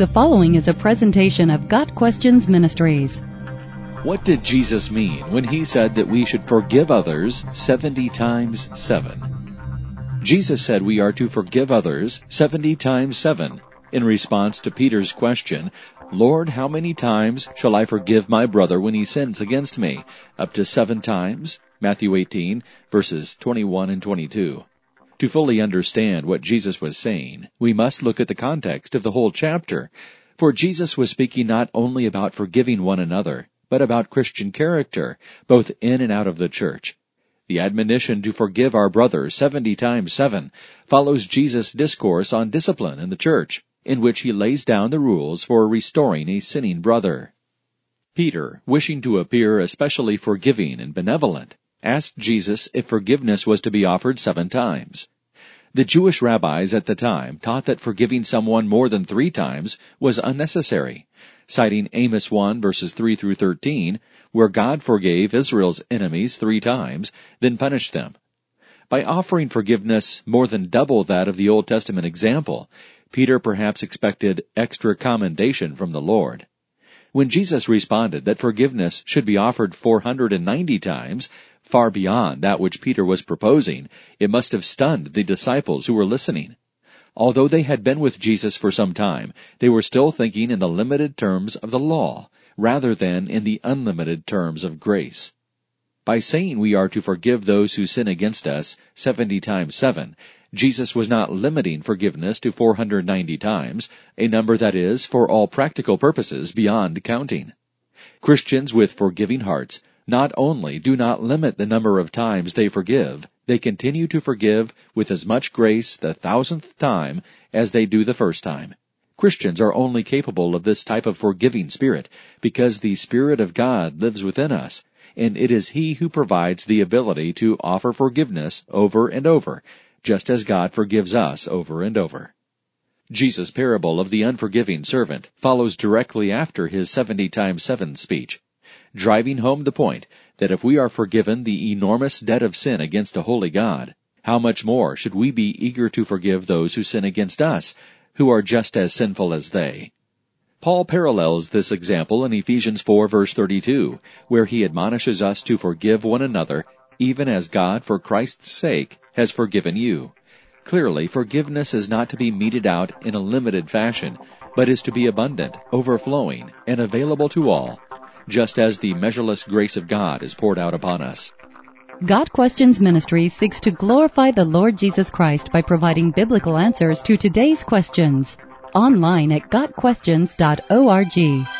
The following is a presentation of Got Questions Ministries. What did Jesus mean when he said that we should forgive others 70 times 7? Jesus said we are to forgive others 70 times 7 in response to Peter's question, Lord, how many times shall I forgive my brother when he sins against me? Up to seven times? Matthew 18, verses 21 and 22. To fully understand what Jesus was saying, we must look at the context of the whole chapter. For Jesus was speaking not only about forgiving one another, but about Christian character, both in and out of the church. The admonition to forgive our brother seventy times seven follows Jesus' discourse on discipline in the church, in which he lays down the rules for restoring a sinning brother. Peter, wishing to appear especially forgiving and benevolent, asked Jesus if forgiveness was to be offered seven times. The Jewish rabbis at the time taught that forgiving someone more than three times was unnecessary, citing Amos 1 verses 3 through 13, where God forgave Israel's enemies three times, then punished them. By offering forgiveness more than double that of the Old Testament example, Peter perhaps expected extra commendation from the Lord. When Jesus responded that forgiveness should be offered 490 times, far beyond that which Peter was proposing, it must have stunned the disciples who were listening. Although they had been with Jesus for some time, they were still thinking in the limited terms of the law, rather than in the unlimited terms of grace. By saying we are to forgive those who sin against us 70 times 7, Jesus was not limiting forgiveness to 490 times, a number that is, for all practical purposes, beyond counting. Christians with forgiving hearts not only do not limit the number of times they forgive, they continue to forgive with as much grace the thousandth time as they do the first time. Christians are only capable of this type of forgiving spirit because the Spirit of God lives within us, and it is He who provides the ability to offer forgiveness over and over, just as God forgives us over and over. Jesus' parable of the unforgiving servant follows directly after his 70 times 7 speech, driving home the point that if we are forgiven the enormous debt of sin against a holy God, how much more should we be eager to forgive those who sin against us, who are just as sinful as they? Paul parallels this example in Ephesians 4 verse 32, where he admonishes us to forgive one another, even as God, for Christ's sake, has forgiven you. Clearly, forgiveness is not to be meted out in a limited fashion, but is to be abundant, overflowing, and available to all, just as the measureless grace of God is poured out upon us. Got Questions Ministry seeks to glorify the Lord Jesus Christ by providing biblical answers to today's questions. Online at GotQuestions.org.